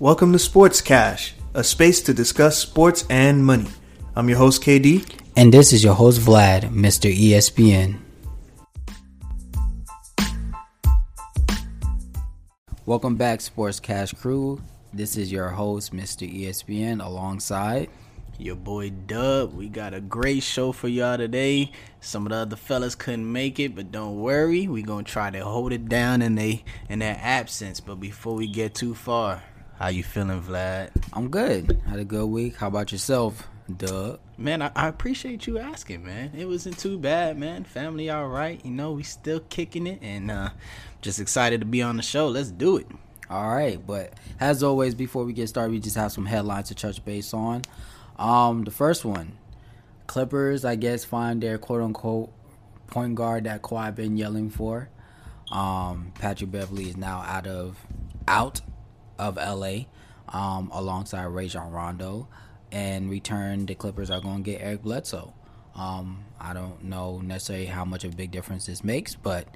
Welcome to Sports Cash, a space to discuss sports and money. I'm your host, KD. And this is your host, Vlad, Mr. ESPN. Welcome back, Sports Cash crew. This is your host, Mr. ESPN, alongside your boy Dub. We got a great show for y'all today. Some of the other fellas couldn't make it, but don't worry, we're gonna try to hold it down in they in their absence. But before we get too far, how you feeling, Vlad? I'm good. Had a good week. How about yourself, Doug? Man, I, I appreciate you asking, man. It wasn't too bad, man. Family all right. You know, we still kicking it, and uh, just excited to be on the show. Let's do it. All right, but as always, before we get started, we just have some headlines to touch base on. Um, the first one, Clippers, I guess, find their quote unquote point guard that Kawhi been yelling for. Um, Patrick Beverley is now out of out of LA, um, alongside Rajon Rondo, and return the Clippers are going to get Eric Bledsoe. Um, I don't know necessarily how much of a big difference this makes, but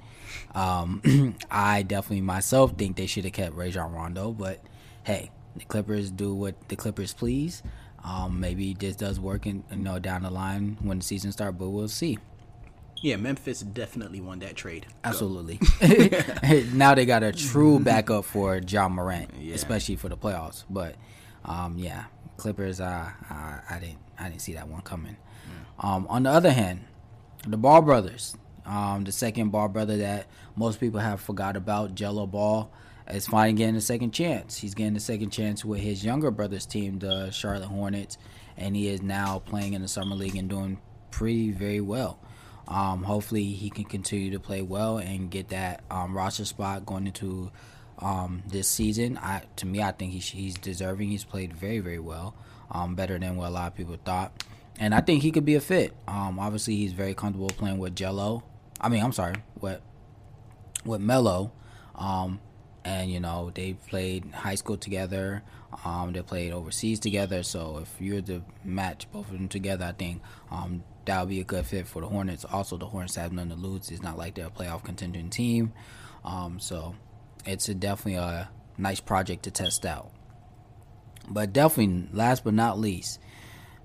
um, I definitely myself think they should have kept Rajon Rondo. But hey, the Clippers do what the Clippers please. Um, maybe this does work, in, you know, down the line when the season starts, but we'll see. Yeah, Memphis definitely won that trade. Absolutely. now they got a true backup for Ja Morant, yeah. especially for the playoffs. But um, yeah, Clippers, uh, I, I didn't, I didn't see that one coming. Um, on the other hand, the Ball brothers, um, the second Ball brother that most people have forgot about, Gelo Ball, is finally getting a second chance. He's getting a second chance with his younger brother's team, the Charlotte Hornets, and he is now playing in the summer league and doing pretty very well. Um, hopefully, he can continue to play well and get that um, roster spot going into um, this season. I, to me, I think he, he's deserving. He's played very, very well, um, better than what a lot of people thought and I think he could be a fit. Um, obviously, he's very comfortable playing with Gelo. I mean, I'm sorry, with with Melo. Um, and you know they played high school together. Um, they played overseas together. So if you're to match both of them together, I think um, that would be a good fit for the Hornets. Also, the Hornets have nothing to lose. It's not like they're a playoff contending team. Um, so it's a, definitely a nice project to test out. But definitely, last but not least,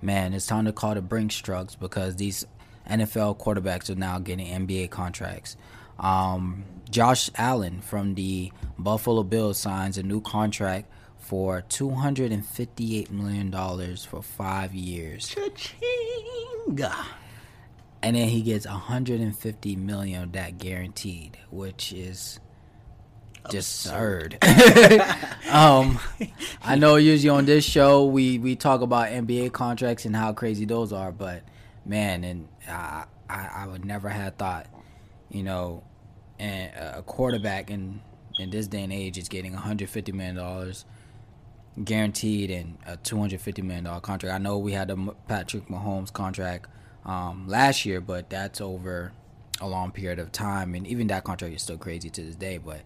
man, it's time to call the Brinks trucks because these NFL quarterbacks are now getting NBA contracts. Um, Josh Allen from the Buffalo Bills signs a new contract for $258 million for five years. Cha-chinga. And then he gets 150 million of that guaranteed, which is just absurd. um, I know usually on this show we we talk about NBA contracts and how crazy those are, but man, and I I, I would never have thought, you know, and a quarterback in in this day and age is getting 150 million dollars guaranteed and a 250 million dollar contract. I know we had the Patrick Mahomes contract um, last year, but that's over a long period of time, and even that contract is still crazy to this day. But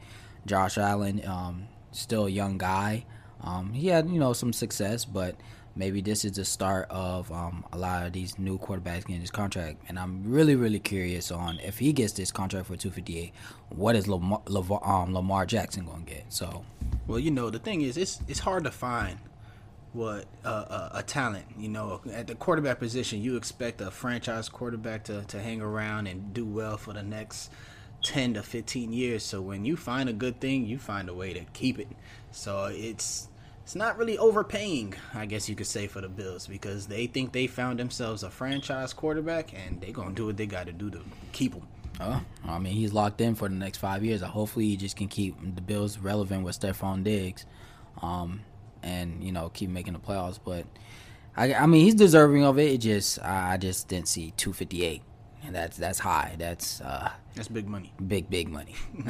Josh Allen, um, still a young guy. Um, he had you know some success, but maybe this is the start of um, a lot of these new quarterbacks getting this contract. And I'm really really curious on if he gets this contract for 258, what is Lamar, Lamar, um, Lamar Jackson going to get? So, well, you know the thing is it's it's hard to find what uh, uh, a talent. You know, at the quarterback position, you expect a franchise quarterback to to hang around and do well for the next 10 to 15 years. So when you find a good thing, you find a way to keep it. So it's it's not really overpaying, I guess you could say, for the Bills because they think they found themselves a franchise quarterback and they're going to do what they got to do to keep him. Oh, I mean, he's locked in for the next five years. Hopefully, he just can keep the Bills relevant with Stefon Diggs, um, and you know keep making the playoffs. But I, I mean, he's deserving of it. It just I just didn't see 258 and that's that's high. That's uh, that's big money. Big big money.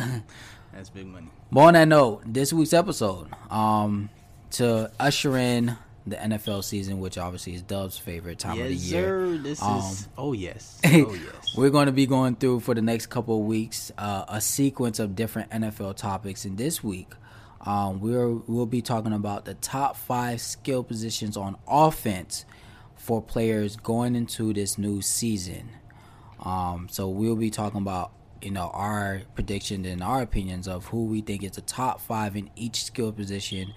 that's big money. But on that note, this week's episode, um, to usher in the NFL season, which obviously is Dub's favorite time yes, of the year. Sir. This um, is oh yes, oh yes. we're going to be going through for the next couple of weeks uh, a sequence of different NFL topics, and this week. Um, we're, we'll be talking about the top five skill positions on offense for players going into this new season. Um, so we'll be talking about you know our predictions and our opinions of who we think is the top five in each skill position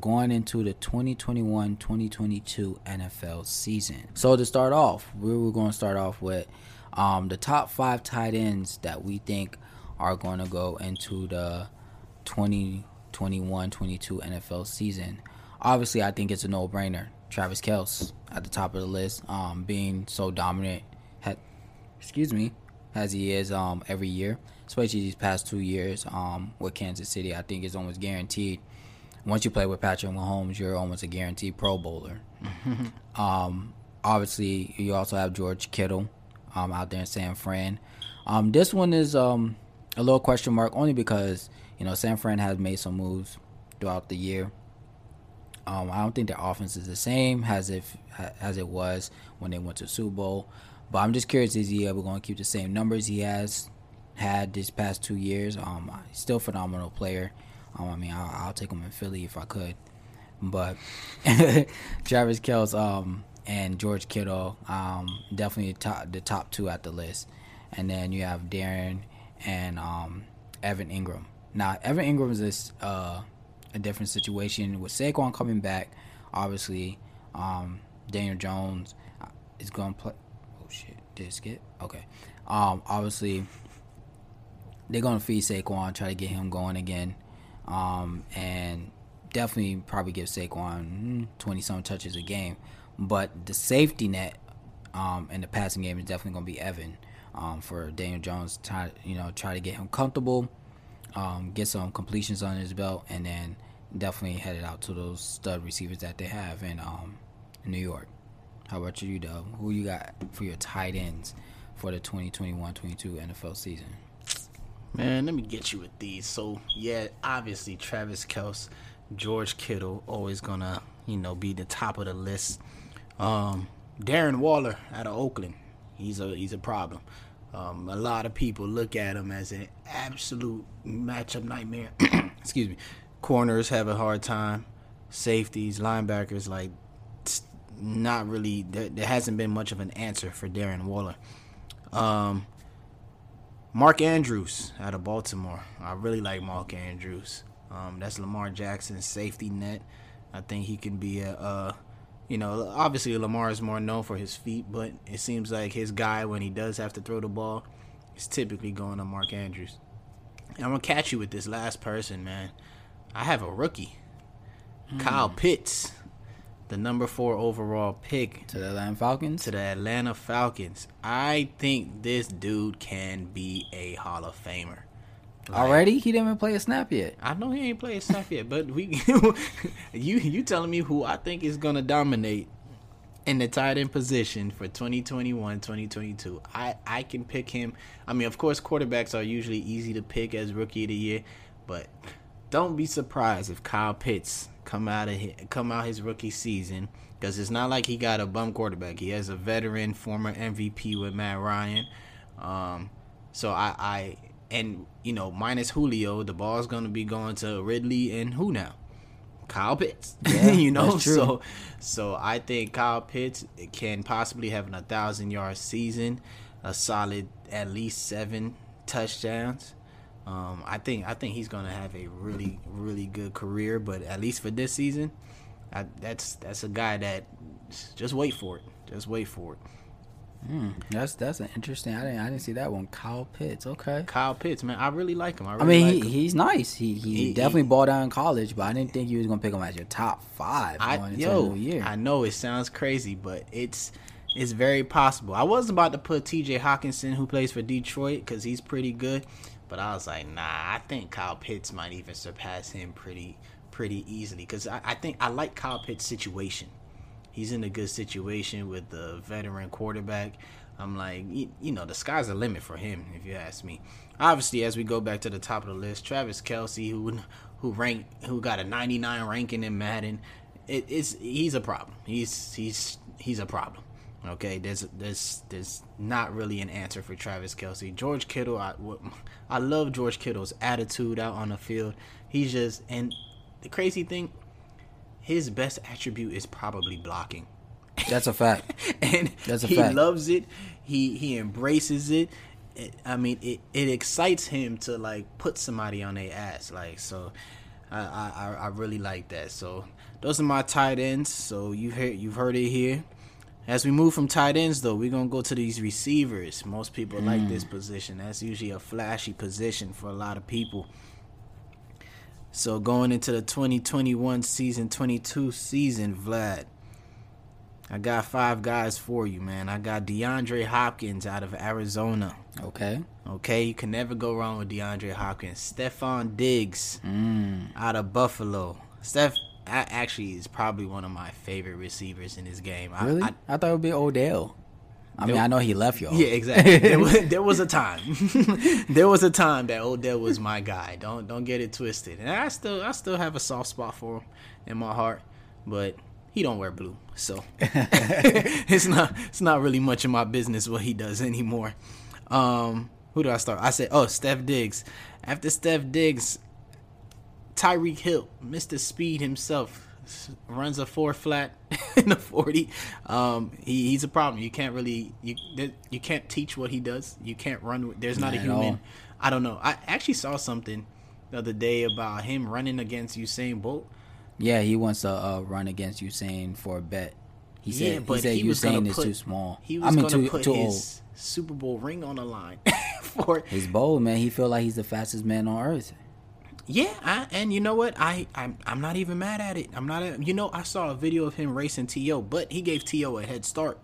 going into the 2021-2022 NFL season. So to start off, we were going to start off with um, the top five tight ends that we think are going to go into the 2021-22 NFL season. Obviously, I think it's a no-brainer. Travis Kelce at the top of the list, um, being so dominant. Ha- excuse me, as he is um, every year, especially these past two years um, with Kansas City. I think it's almost guaranteed. Once you play with Patrick Mahomes, you're almost a guaranteed Pro Bowler. um, obviously, you also have George Kittle um, out there in San Fran. Um, this one is um, a little question mark only because you know San Fran has made some moves throughout the year. Um, I don't think their offense is the same as if as it was when they went to Super Bowl. But I'm just curious: is he ever going to keep the same numbers he has had this past two years? Um, still phenomenal player. I mean, I'll, I'll, take him in Philly if I could. But Travis Kelce um, and George Kittle, um, definitely the top, the top two at the list. And then you have Darren and um, Evan Engram. Now, Evan Engram is uh, a different situation with Saquon coming back. Obviously, um, Daniel Jones uh, is going to play. Oh shit! Did it skip? Okay. Um, obviously, they're going to feed Saquon, try to get him going again, um, and definitely probably give Saquon twenty some touches a game. But the safety net um, in the passing game is definitely going to be Evan um, for Daniel Jones. Try you know try to get him comfortable, um, get some completions on his belt, and then definitely headed out to those stud receivers that they have in um, New York. How about you, Dub? Who you got for your tight ends for the 2021-22 NFL season? Man, let me get you with these. So yeah, obviously Travis Kelce, George Kittle, always gonna you know be the top of the list. Um, Darren Waller out of Oakland, he's a he's a problem. Um, a lot of people look at him as an absolute matchup nightmare. Excuse me. Corners have a hard time. Safeties, linebackers, like not really. There, there hasn't been much of an answer for Darren Waller. Um, Mark Andrews out of Baltimore. I really like Mark Andrews. Um, that's Lamar Jackson's safety net. I think he can be a, a, you know, obviously Lamar is more known for his feet, but it seems like his guy when he does have to throw the ball is typically going to Mark Andrews. And I'm gonna catch you with this last person, man. I have a rookie, mm. Kyle Pitts the number four overall pick to the Atlanta Falcons. To the Atlanta Falcons. I think this dude can be a Hall of Famer. Like, Already, he didn't even play a snap yet. I know he ain't played a snap yet, but we, you, you telling me who I think is gonna dominate in the tight end position for 2021 2022 i i can pick him i mean of course quarterbacks are usually easy to pick as rookie of the year but don't be surprised if kyle pitts come out of his, come out his rookie season because it's not like he got a bum quarterback. He has a veteran, former MVP with Matt Ryan. Um, so I, I and you know minus Julio, the ball's gonna be going to Ridley and who now? Kyle Pitts. Yeah, you know, so so I think Kyle Pitts can possibly have a thousand yard season, a solid at least seven touchdowns. Um, I think I think he's gonna have a really really good career, but at least for this season, I, that's that's a guy that just wait for it. Just wait for it. Mm, that's that's an interesting. I didn't I didn't see that one. Kyle Pitts. Okay. Kyle Pitts, man, I really like him. I, really I mean, like he, he's nice. He he, he definitely he, balled out in college, but I didn't think you was gonna pick him as your top five I, going into yo, the year. I know it sounds crazy, but it's it's very possible. I was about to put T.J. Hockenson, who plays for Detroit, because he's pretty good. But I was like, nah, I think Kyle Pitts might even surpass him pretty pretty easily because I, I think I like Kyle Pitts' situation. He's in a good situation with the veteran quarterback. I'm like, you, you, know, the sky's the limit for him, if you ask me. Obviously, as we go back to the top of the list, Travis Kelce, who who ranked, who got a 99 ranking in Madden, it, it's he's a problem. He's he's he's a problem. Okay, there's there's there's not really an answer for Travis Kelce. George Kittle, I I love George Kittle's attitude out on the field. He's just and the crazy thing, his best attribute is probably blocking. That's a fact. and That's a he fact. loves it. He he embraces it. it. I mean, it, it excites him to like put somebody on their ass. Like so, I, I I really like that. So those are my tight ends. So you heard you've heard it here. As we move from tight ends, though, we're gonna go to these receivers. Most people mm. like this position. That's usually a flashy position for a lot of people. So going into the 2021 season, 22 season, Vlad, I got five guys for you, man. I got DeAndre Hopkins out of Arizona. Okay. Okay, you can never go wrong with DeAndre Hopkins. Stefon Diggs mm. out of Buffalo. Steph actually is probably one of my favorite receivers in this game. Really? I, I, I thought it would be Odell. I mean, I know he left y'all. Yeah, exactly. there, was, there was a time. there was a time that Odell was my guy. Don't don't get it twisted. And I still I still have a soft spot for him in my heart, but he don't wear blue, so it's not it's not really much of my business what he does anymore. Um, who do I start? I said, oh, Steph Diggs. After Steph Diggs, Tyreek Hill, Mr. Speed himself, runs a four flat in a forty. Um, he, he's a problem. You can't really you you can't teach what he does. You can't run. There's not, not a human. I don't know. I actually saw something the other day about him running against Usain Bolt. Yeah, he wants to uh, run against Usain for a bet. He said, yeah, but he said he Usain is put, too small. He was I mean, too, put too his old. Super Bowl ring on the line for. He's bold, man. He feel like he's the fastest man on earth. Yeah, I, and you know what? I I'm, I'm not even mad at it. I'm not. A, you know, I saw a video of him racing To, but he gave To a head start.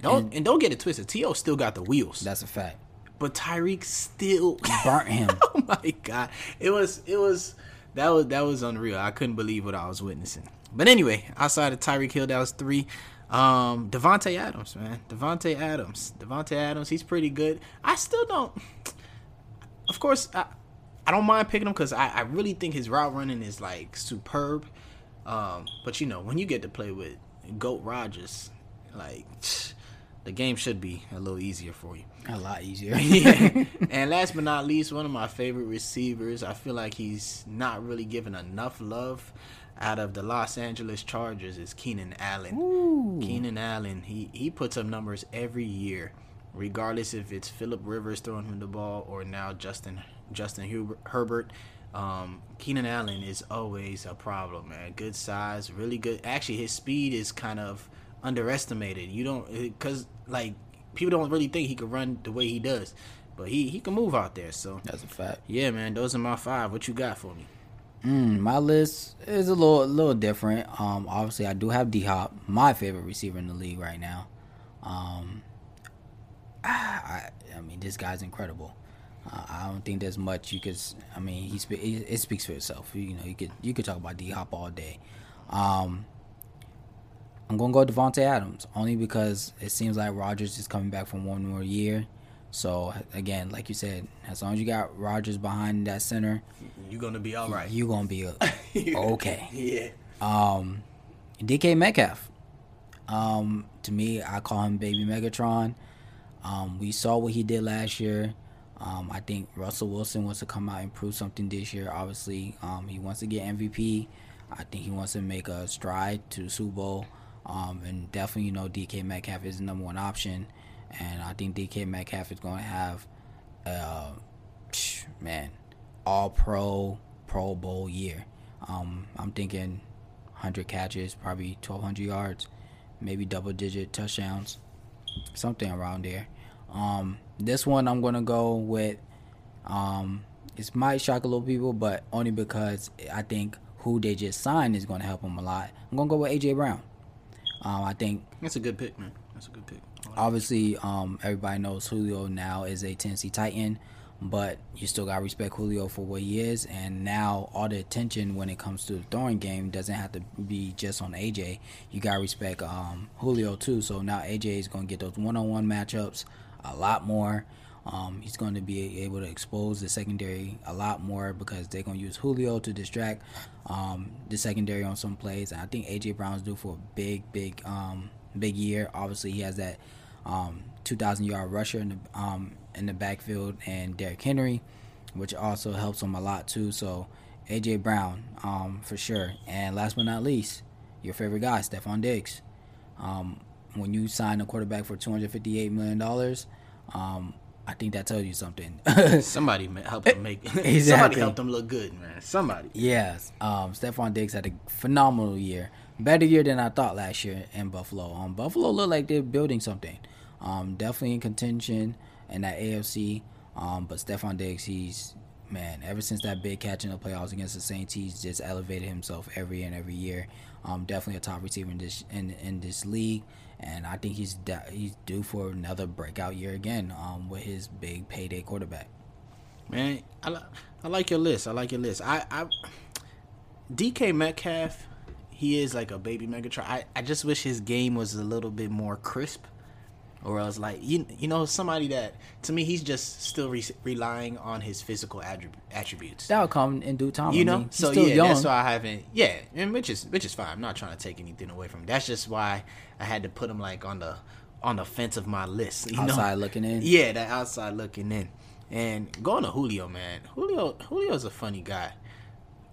Don't and, and don't get it twisted. To still got the wheels. That's a fact. But Tyreek still burnt him. oh my god! It was it was that was that was unreal. I couldn't believe what I was witnessing. But anyway, outside of Tyreek Hill, that was three. Um, Davante Adams, man, Davante Adams, Davante Adams. He's pretty good. I still don't. Of course, I, I don't mind picking him because I, I really think his route running is like superb. Um, but you know, when you get to play with Goat Rodgers, like the game should be a little easier for you. A lot easier. yeah. And last but not least, one of my favorite receivers. I feel like he's not really given enough love out of the Los Angeles Chargers is Keenan Allen. Ooh. Keenan Allen, he he puts up numbers every year, regardless if it's Philip Rivers throwing him the ball or now Justin Justin Huber, Herbert. Um, Keenan Allen is always a problem, man. Good size, really good. Actually, his speed is kind of underestimated. You don't because like people don't really think he could run the way he does, but he he can move out there. So that's a fact. Yeah, man. Those are my five. What you got for me? Mm, my list is a little a little different. Um, obviously, I do have D Hop, my favorite receiver in the league right now. Um, I, I mean, this guy's incredible. Uh, I don't think there's much you could. I mean, he spe- it, speaks for itself. You know, you could you could talk about D Hop all day. Um, I'm gonna go Davante Adams only because it seems like Rodgers is coming back from one more year. So again, like you said, as long as you got Rodgers behind that center, you're gonna be all right. You're gonna be okay. yeah. Um, DK Metcalf. Um, to me, I call him Baby Megatron. Um, we saw what he did last year. Um, I think Russell Wilson wants to come out and prove something this year. Obviously, um, he wants to get MVP. I think he wants to make a stride to Super Bowl. Um, and definitely, you know, DK Metcalf is the number one option. And I think DK Metcalf is going to have, uh, man, all pro, Pro Bowl year. Um, I'm thinking 100 catches, probably 1,200 yards, maybe double digit touchdowns, something around there. Um, this one I'm going to go with, um, it might shock a little people, but only because I think who they just signed is going to help them a lot. I'm going to go with A.J. Brown. Um, I think that's a good pick, man. That's a good pick. Like obviously, um, everybody knows Julio now is a Tennessee Titan, but you still got to respect Julio for what he is. And now all the attention when it comes to the throwing game doesn't have to be just on AJ. You got to respect um, Julio too. So now AJ is going to get those one-on-one matchups a lot more. Um, he's going to be able to expose the secondary a lot more because they're going to use Julio to distract um, the secondary on some plays. And I think AJ Brown's due for a big, big, um, big year. Obviously, he has that um, 2,000 yard rusher in the um, in the backfield and Derrick Henry, which also helps him a lot too. So AJ Brown um, for sure. And last but not least, your favorite guy, Stefon Diggs. When you sign a quarterback for 258 million dollars. Um, I think that tells you something. Somebody helped him make. Somebody helped him look good, man. Somebody. yes, um, Stefon Diggs had a phenomenal year, better year than I thought last year in Buffalo. Um, Buffalo looked like they're building something. Um, definitely in contention in that AFC. Um, but Stefon Diggs, he's man. Ever since that big catch in the playoffs against the Saints, he's just elevated himself every and every year. Um, definitely a top receiver in this in in this league, and I think he's he's due for another breakout year again. Um, with his big payday quarterback. Man, I, I like your list. I like your list. I, I DK Metcalf, he is like a baby Megatron. I, I just wish his game was a little bit more crisp, or else like you you know somebody that to me he's just still re- relying on his physical attrib- attributes. That'll come in due time. you I know, mean, he's so still yeah, young. that's why I haven't. Yeah, and which is which is fine. I'm not trying to take anything away from. Him. That's just why I had to put him like on the on the fence of my list. You know? Outside looking in. Yeah, that outside looking in. And going to Julio, man. Julio Julio's a funny guy.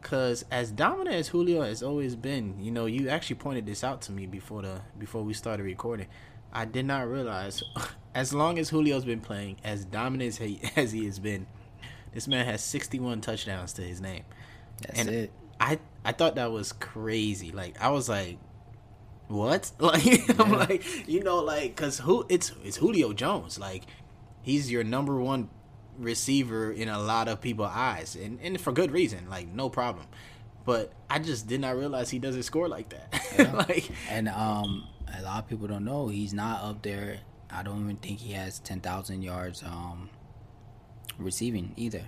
Cause as dominant as Julio has always been, you know, you actually pointed this out to me before the before we started recording. I did not realize as long as Julio's been playing, as dominant as he, as he has been, this man has 61 touchdowns to his name. That's and it. I I thought that was crazy. Like I was like, what? Like I'm like, you know, like because who it's it's Julio Jones. Like he's your number one receiver in a lot of people's eyes, and and for good reason. Like no problem. But I just did not realize he doesn't score like that. like And um, a lot of people don't know he's not up there. I don't even think he has ten thousand yards um receiving either.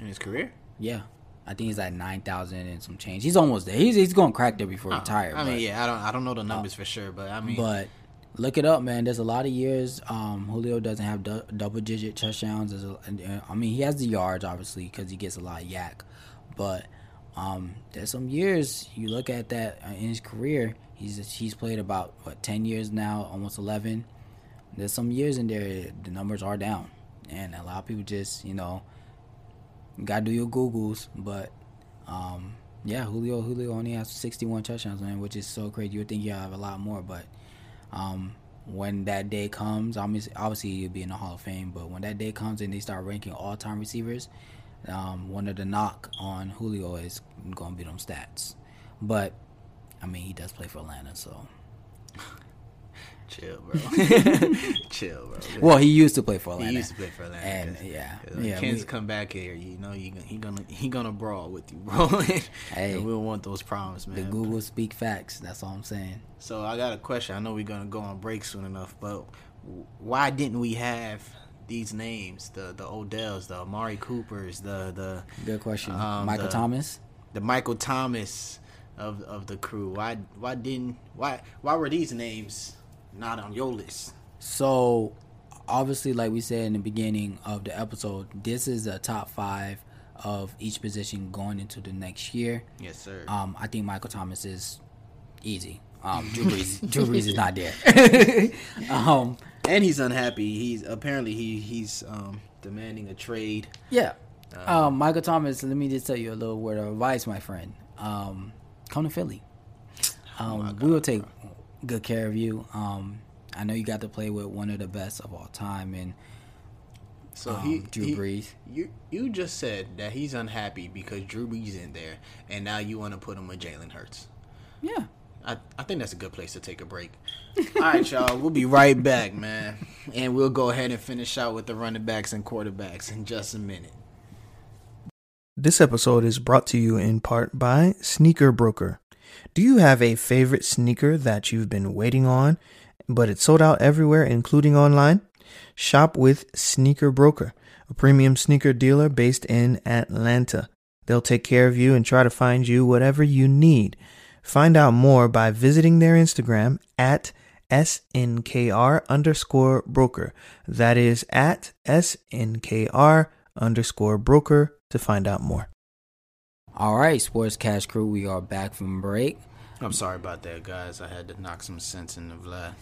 in his career. Yeah, I think he's at nine thousand and some change. He's almost there. He's he's going to crack there before he retire. I mean, but- yeah, I don't I don't know the numbers for sure, but I mean, But look it up, man. There's a lot of years um, Julio doesn't have du- double digit touchdowns. A, uh, I mean, he has the yards obviously because he gets a lot of YAC. But um, there's some years you look at that uh, in his career. He's he's played about what ten years now, almost eleven. There's some years in there the numbers are down, and a lot of people just you know gotta do your googles. But um, yeah, Julio Julio only has 61 touchdowns, man, which is so crazy. You would think you have a lot more, but um, when that day comes, obviously, obviously you'll be in the Hall of Fame. But when that day comes and they start ranking all-time receivers, um, one of the knock on Julio is going to be them stats. But I mean, he does play for Atlanta, so chill, bro. chill, bro. well, he used to play for Atlanta. He used to play for Atlanta. and 'cause- yeah, 'cause yeah. Kansas we- come back here, you know, you, he gonna he gonna brawl with you, bro. Hey. and we don't want those problems, the man. Google speak facts. That's all I'm saying. So I got a question. I know we're gonna go on break soon enough, but why didn't we have these names? The the Odells, the Amari Coopers, the the Good question, Um, Michael the- Thomas. the Michael Thomas of of the crew. Why why didn't why why were these names not on your list? So, obviously, like we said in the beginning of the episode, this is a top five of each position going into the next year. Yes, sir. Um, I think Michael Thomas is easy. Um, Drew Brees, Drew Brees is not there. um, and he's unhappy. He's apparently he he's um demanding a trade. yeah. Uh, Um, Michael Thomas. Let me just tell you a little word of advice, my friend. Um, come to Philly. Oh Um, we will take good care of you. Um, I know you got to play with one of the best of all time, and So um, he Drew he- Brees. You you just said that he's unhappy because Drew Brees in there, and now you want to put him with Jalen Hurts. Yeah. I, I think that's a good place to take a break. All right, y'all. We'll be right back, man. And we'll go ahead and finish out with the running backs and quarterbacks in just a minute. This episode is brought to you in part by Sneaker Broker. Do you have a favorite sneaker that you've been waiting on, but it's sold out everywhere, including online? Shop with Sneaker Broker, a premium sneaker dealer based in Atlanta. They'll take care of you and try to find you whatever you need. Find out more by visiting their Instagram at SNKR underscore broker. That is at SNKR underscore broker to find out more. All right, Sports Cash Crew, we are back from break. I'm sorry about that, guys. I had to knock some sense into Vlad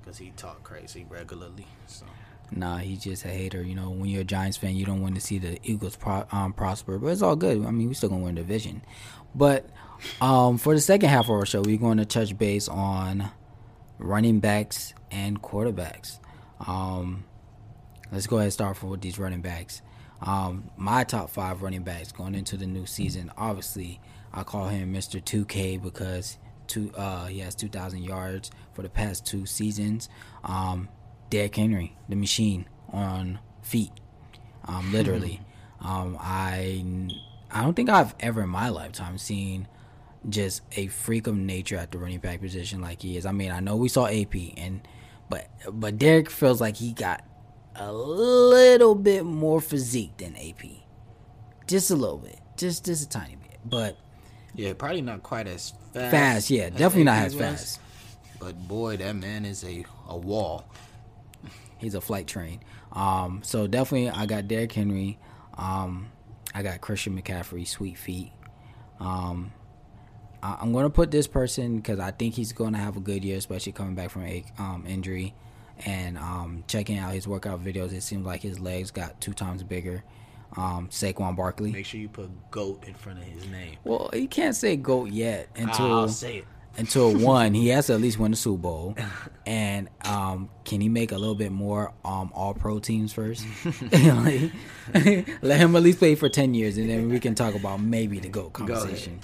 because he talk crazy regularly. So Nah, he's just a hater. You know, when you're a Giants fan, you don't want to see the Eagles pro- um, prosper, but it's all good. I mean, we still gonna win the division. But um, for the second half of our show, we're going to touch base on running backs and quarterbacks. Um, let's go ahead and start with these running backs. Um, my top five running backs going into the new season. Obviously, I call him Mr. 2K because two uh, he has 2,000 yards for the past two seasons. Um, Derrick Henry, the machine on feet, um, literally. um, I I don't think I've ever in my lifetime seen just a freak of nature at the running back position like he is. I mean, I know we saw AP and but but Derrick feels like he got a little bit more physique than AP. Just a little bit. Just just a tiny bit. But Yeah, probably not quite as fast. fast, yeah, definitely not as was, fast. But boy, that man is a a wall. He's a flight train. Um, so definitely, I got Derrick Henry. Um, I got Christian McCaffrey, sweet feet. Um, I, I'm going to put this person because I think he's going to have a good year, especially coming back from a um, injury. And um, checking out his workout videos, it seems like his legs got two times bigger. Um, Saquon Barkley. Make sure you put goat in front of his name. Well, he can't say GOAT yet until I'll say it. until one, he has to at least win the Super Bowl. And um, can he make a little bit more um, all pro teams first? Let him at least play for 10 years and then we can talk about maybe the GOAT conversation.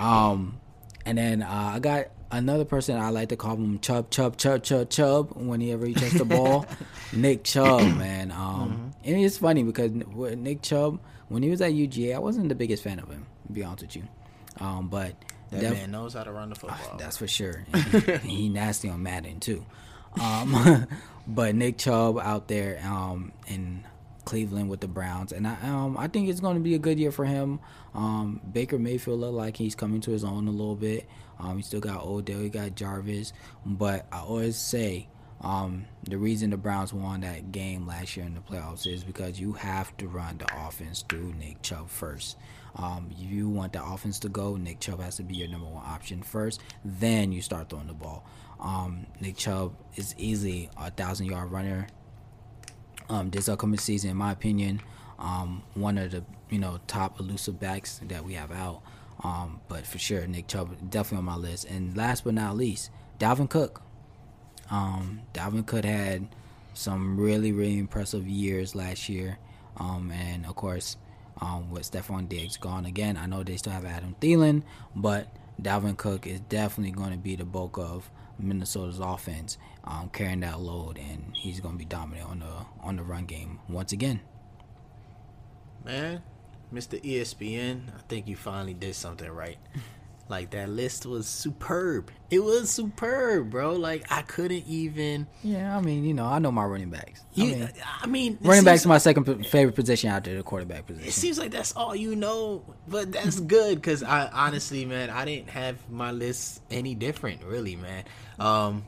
Um, and then uh, I got another person I like to call him Chub, Chub, Chub, Chub, Chub whenever he touches the ball. Nick Chubb, man. Um, And it's funny because Nick Chubb, when he was at UGA, I wasn't the biggest fan of him, to be honest with you. Um, but That def- man knows how to run the football. that's for sure. And he, he nasty on Madden too. Um, but Nick Chubb out there um, in Cleveland with the Browns, and I um, I think it's going to be a good year for him. Um, Baker Mayfield look like he's coming to his own a little bit. Um, he still got Odell, he got Jarvis, but I always say. Um, the reason the Browns won that game last year in the playoffs is because you have to run the offense through Nick Chubb first. Um, you want the offense to go, Nick Chubb has to be your number one option first. Then you start throwing the ball. Um, Nick Chubb is easily a thousand yard runner. Um, this upcoming season, in my opinion, um, one of the you know top elusive backs that we have out. Um, but for sure, Nick Chubb definitely on my list. And last but not least, Dalvin Cook. Um, Dalvin Cook had some really, really impressive years last year. Um, and of course, um, with Stefon Diggs gone again, I know they still have Adam Thielen, but Dalvin Cook is definitely going to be the bulk of Minnesota's offense, um, carrying that load, and he's going to be dominant on the on the run game once again. Man, Mr. ESPN, I think you finally did something right. Like that list was superb. It was superb, bro. Like I couldn't even. Yeah, I mean, you know, I know my running backs. I mean, I mean, running backs are my second p- favorite position after the quarterback position. It seems like that's all you know, but that's good because I honestly, man, I didn't have my list any different, really, man. Um,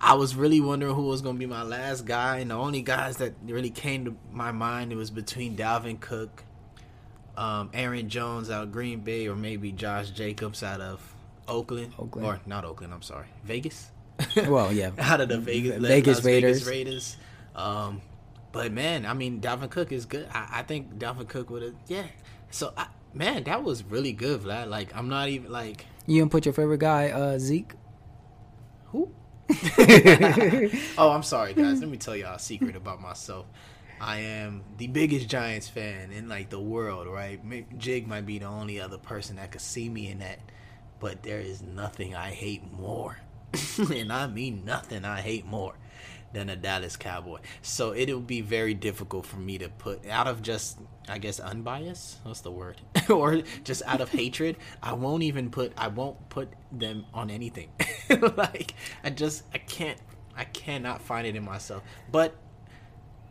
I was really wondering who was gonna be my last guy, and the only guys that really came to my mind it was between Dalvin Cook, um, Aaron Jones out of Green Bay, or maybe Josh Jacobs out of Oakland, Oakland. or not Oakland. I'm sorry, Vegas. Well, yeah. out of the Vegas, Vegas Las Raiders. Vegas Raiders. Um, but man, I mean, Dalvin Cook is good. I, I think Dalvin Cook would have, yeah. So, I, man, that was really good, Vlad. Like, I'm not even like You didn't put your favorite guy, uh, Zeke. Who. oh, I'm sorry, guys. Let me tell y'all a secret about myself. I am the biggest Giants fan in like the world, right? Jig might be the only other person that could see me in that, but there is nothing I hate more, and I mean nothing I hate more than a Dallas Cowboy. So it'll be very difficult for me to put out of just, I guess, unbiased. What's the word? or just out of hatred. I won't even put. I won't put them on anything. like I just, I can't. I cannot find it in myself. But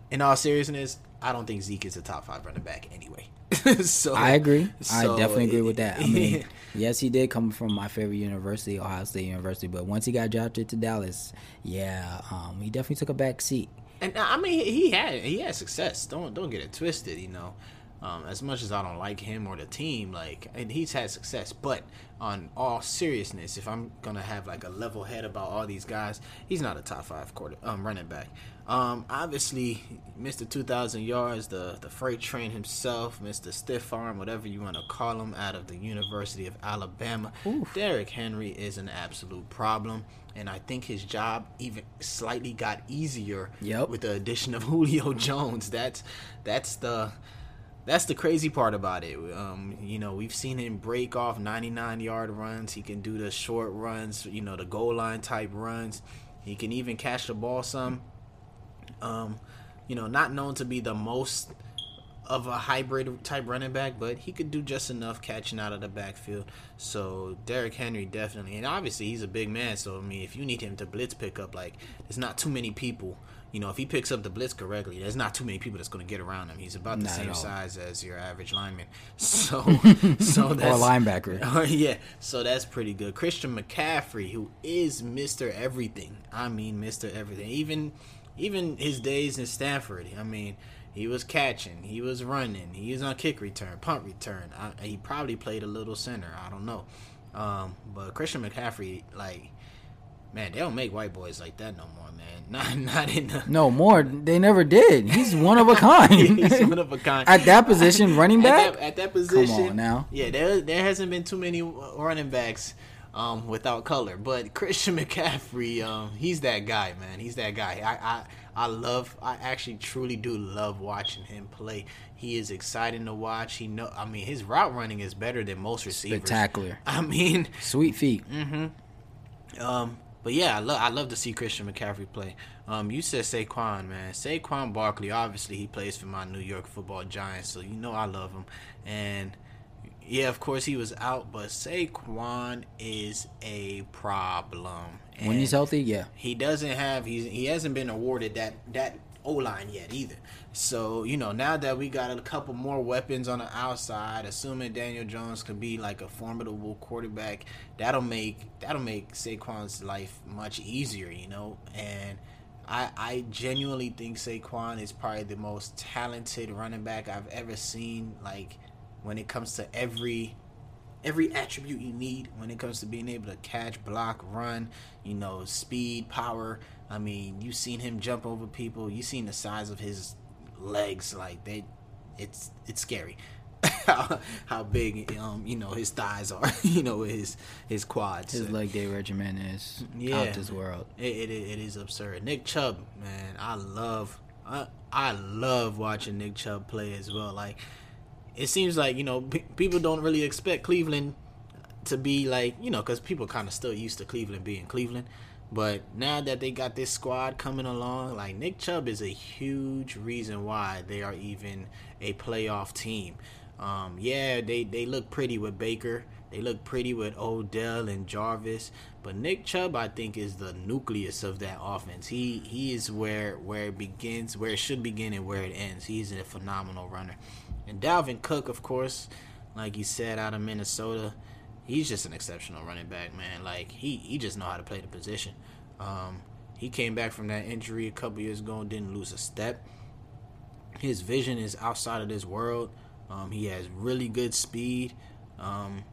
in all seriousness, I don't think Zeke is a top five running back anyway. so I agree. so I definitely agree with that. I mean, yes, he did come from my favorite university, Ohio State University, but once he got drafted to Dallas, yeah, um, he definitely took a back seat. And I mean, he had he had success. Don't don't get it twisted. You know, Um, as much as I don't like him or the team, like and he's had success, but on all seriousness, if I'm gonna have like a level head about all these guys, he's not a top five quarter um, running back. Um, obviously, Mr. 2,000 yards, the the freight train himself, Mr. Stiff Arm, whatever you want to call him, out of the University of Alabama. Oof. Derrick Henry is an absolute problem, and I think his job even slightly got easier yep. with the addition of Julio Jones. That's that's the that's the crazy part about it. Um, you know, we've seen him break off 99 yard runs. He can do the short runs, you know, the goal line type runs. He can even catch the ball some. Um, you know, not known to be the most of a hybrid type running back, but he could do just enough catching out of the backfield. So Derrick Henry definitely, and obviously he's a big man. So I mean, if you need him to blitz pick up, like there's not too many people you know, if he picks up the blitz correctly, there's not too many people that's going to get around him. He's about the not same size as your average lineman. So, so that's or linebacker. Uh, yeah, so that's pretty good. Christian McCaffrey, who is Mister Everything. I mean, Mister Everything. Even, even his days in Stanford. I mean, he was catching, he was running, he was on kick return, punt return. I, he probably played a little center. I don't know. Um, but Christian McCaffrey, like, man, they don't make white boys like that no more. Man. Not not in the No more. They never did. He's one of a kind. He's one of a kind. at that position, running back. At that, at that position, Come on now. Yeah, there there hasn't been too many running backs um, without color, but Christian McCaffrey, um, he's that guy, man. He's that guy. I, I I love. I actually truly do love watching him play. He is exciting to watch. He know. I mean, his route running is better than most receivers. Spectacular. I mean, sweet feet. Mm-hmm. Um, but yeah, I love I love to see Christian McCaffrey play. Um, you said Saquon, man. Saquon Barkley, obviously he plays for my New York Football Giants, so you know I love him. And yeah, of course he was out, but Saquon is a problem. And when he's healthy, yeah, he doesn't have he's he hasn't been awarded that that O line yet either. So you know now that we got a couple more weapons on the outside, assuming Daniel Jones could be like a formidable quarterback, that'll make that'll make Saquon's life much easier. You know, and I I genuinely think Saquon is probably the most talented running back I've ever seen. Like when it comes to every every attribute you need when it comes to being able to catch, block, run, you know, speed, power. I mean, you've seen him jump over people. You've seen the size of his legs. Like they, it's it's scary. how, how big um you know his thighs are you know his his quads his leg day regimen is yeah, out this world it, it, it is absurd Nick Chubb man I love I, I love watching Nick Chubb play as well like it seems like you know p- people don't really expect Cleveland to be like you know because people kind of still used to Cleveland being Cleveland, but now that they got this squad coming along, like Nick Chubb is a huge reason why they are even a playoff team. Um, yeah, they they look pretty with Baker. They look pretty with Odell and Jarvis, but Nick Chubb, I think, is the nucleus of that offense. He he is where where it begins, where it should begin, and where it ends. He's a phenomenal runner. And Dalvin Cook, of course, like you said, out of Minnesota, he's just an exceptional running back, man. Like he he just know how to play the position. Um, he came back from that injury a couple years ago and didn't lose a step. His vision is outside of this world. Um, he has really good speed. Um,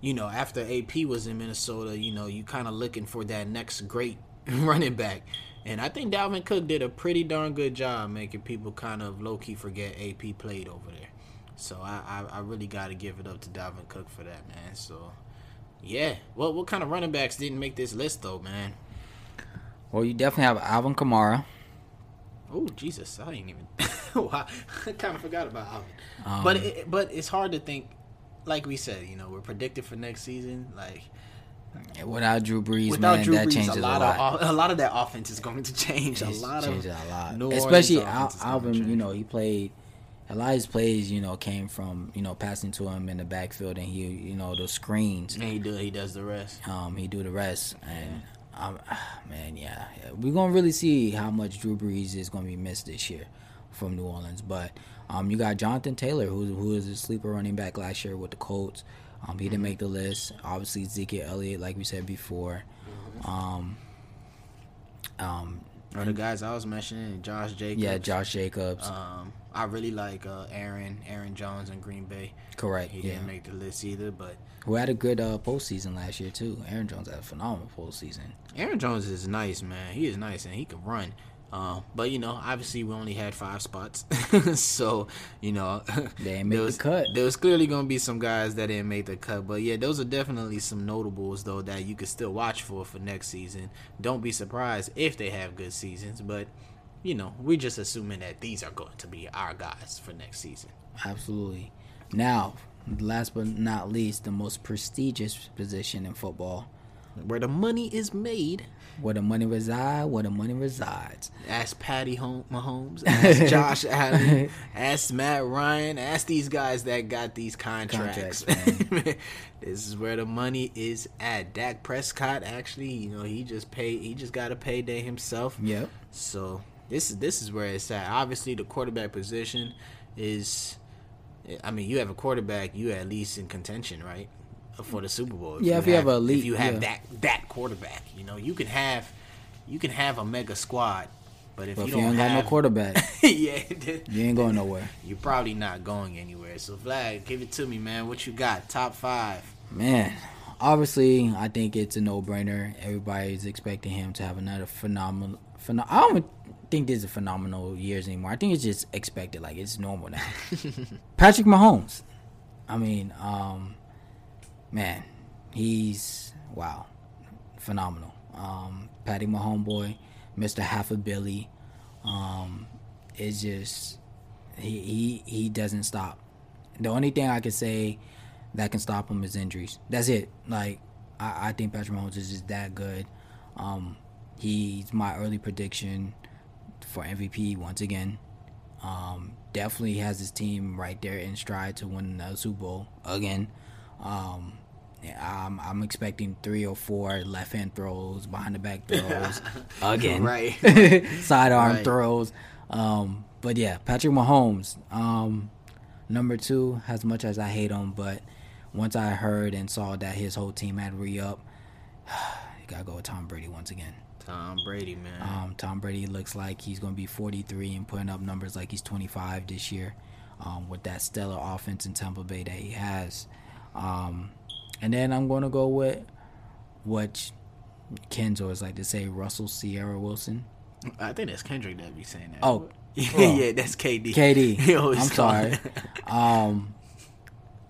you know, after AP was in Minnesota, you know, you kind of looking for that next great running back. And I think Dalvin Cook did a pretty darn good job making people kind of low key forget AP played over there. So I, I, I really got to give it up to Dalvin Cook for that, man. So yeah, what what kind of running backs didn't make this list though, man? Well, you definitely have Alvin Kamara. Oh Jesus, I didn't even. I kind of forgot about Alvin. Um, but it, but it's hard to think. Like we said, you know, we're predicted for next season. Like Without Drew Brees, Without man, Drew that Brees, changes a lot, a lot. Of, a lot of that offense is going to change. a lot of a lot. New Especially Al- Alvin, you know, he played. A lot of his plays, you know, came from you know passing to him in the backfield, and he, you know, those screens. And he do, he does the rest. Um, he do the rest, and um, man, yeah, we're gonna really see how much Drew Brees is gonna be missed this year from New Orleans. But um, you got Jonathan Taylor, who who is a sleeper running back last year with the Colts. Um, he didn't make the list. Obviously, Zeke Elliott, like we said before. Um, um, or the guys I was mentioning, Josh Jacobs. Yeah, Josh Jacobs. Um, I really like uh, Aaron Aaron Jones in Green Bay. Correct. He yeah. didn't make the list either, but Who had a good uh, postseason last year too? Aaron Jones had a phenomenal postseason. Aaron Jones is nice, man. He is nice and he can run. Uh, but you know, obviously we only had five spots, so you know They ain't make there the was, cut. There was clearly gonna be some guys that didn't make the cut, but yeah, those are definitely some notables though that you could still watch for for next season. Don't be surprised if they have good seasons, but you know, we're just assuming that these are going to be our guys for next season. Absolutely. Now, last but not least, the most prestigious position in football, Where the money is made, where the money resides, where the money resides. ask Patty Hom- Mahomes, ask Josh Allen, ask Matt Ryan, ask these guys that got these contracts. Contracts, this is where the money is at. Dak Prescott actually, you know, he just paid. He just got a payday himself. Yep. So this is this is where it's at. Obviously, the quarterback position is. I mean, you have a quarterback, you at least in contention, right, for the Super Bowl. Yeah, if you have a elite- if you have yeah. that that quarterback, you know, you can have you can have a mega squad, but if But you if don't you ain't have got no quarterback, yeah, you ain't going nowhere. you're probably not going anywhere. So Vlad, give it to me, man. What you got? Top five. Man, obviously, I think it's a no-brainer. Everybody's expecting him to have another phenomenal. Phenom- I don't think this is phenomenal years anymore. I think it's just expected. Like it's normal now. Patrick Mahomes. I mean, um, man, he's wow, phenomenal. Um, Patty Mahomes boy, Mister Half a Billy. Um, it's just he he he doesn't stop. The only thing I can say that can stop him is injuries. That's it. Like I, I think Patrick Mahomes is just that good. Um, he's my early prediction for MVP once again. Um, definitely has his team right there in stride to win the Super Bowl again. Um, I'm, I'm expecting three or four left hand throws, behind the back throws again, Right. sidearm Right. throws. Um, but yeah, Patrick Mahomes. Um, number two, as much as I hate him, but once I heard and saw that his whole team had re up, you gotta go with Tom Brady once again. Tom Brady, man. Um, Tom Brady looks like he's going to be 43 and putting up numbers like he's 25 this year um, with that stellar offense in Tampa Bay that he has. Um, and then I'm going to go with what Ken's always like to say Russell Sierra Wilson. I think that's Kendrick that be saying that. Oh, yeah, oh. yeah, that's KD. KD. I'm sorry. Um,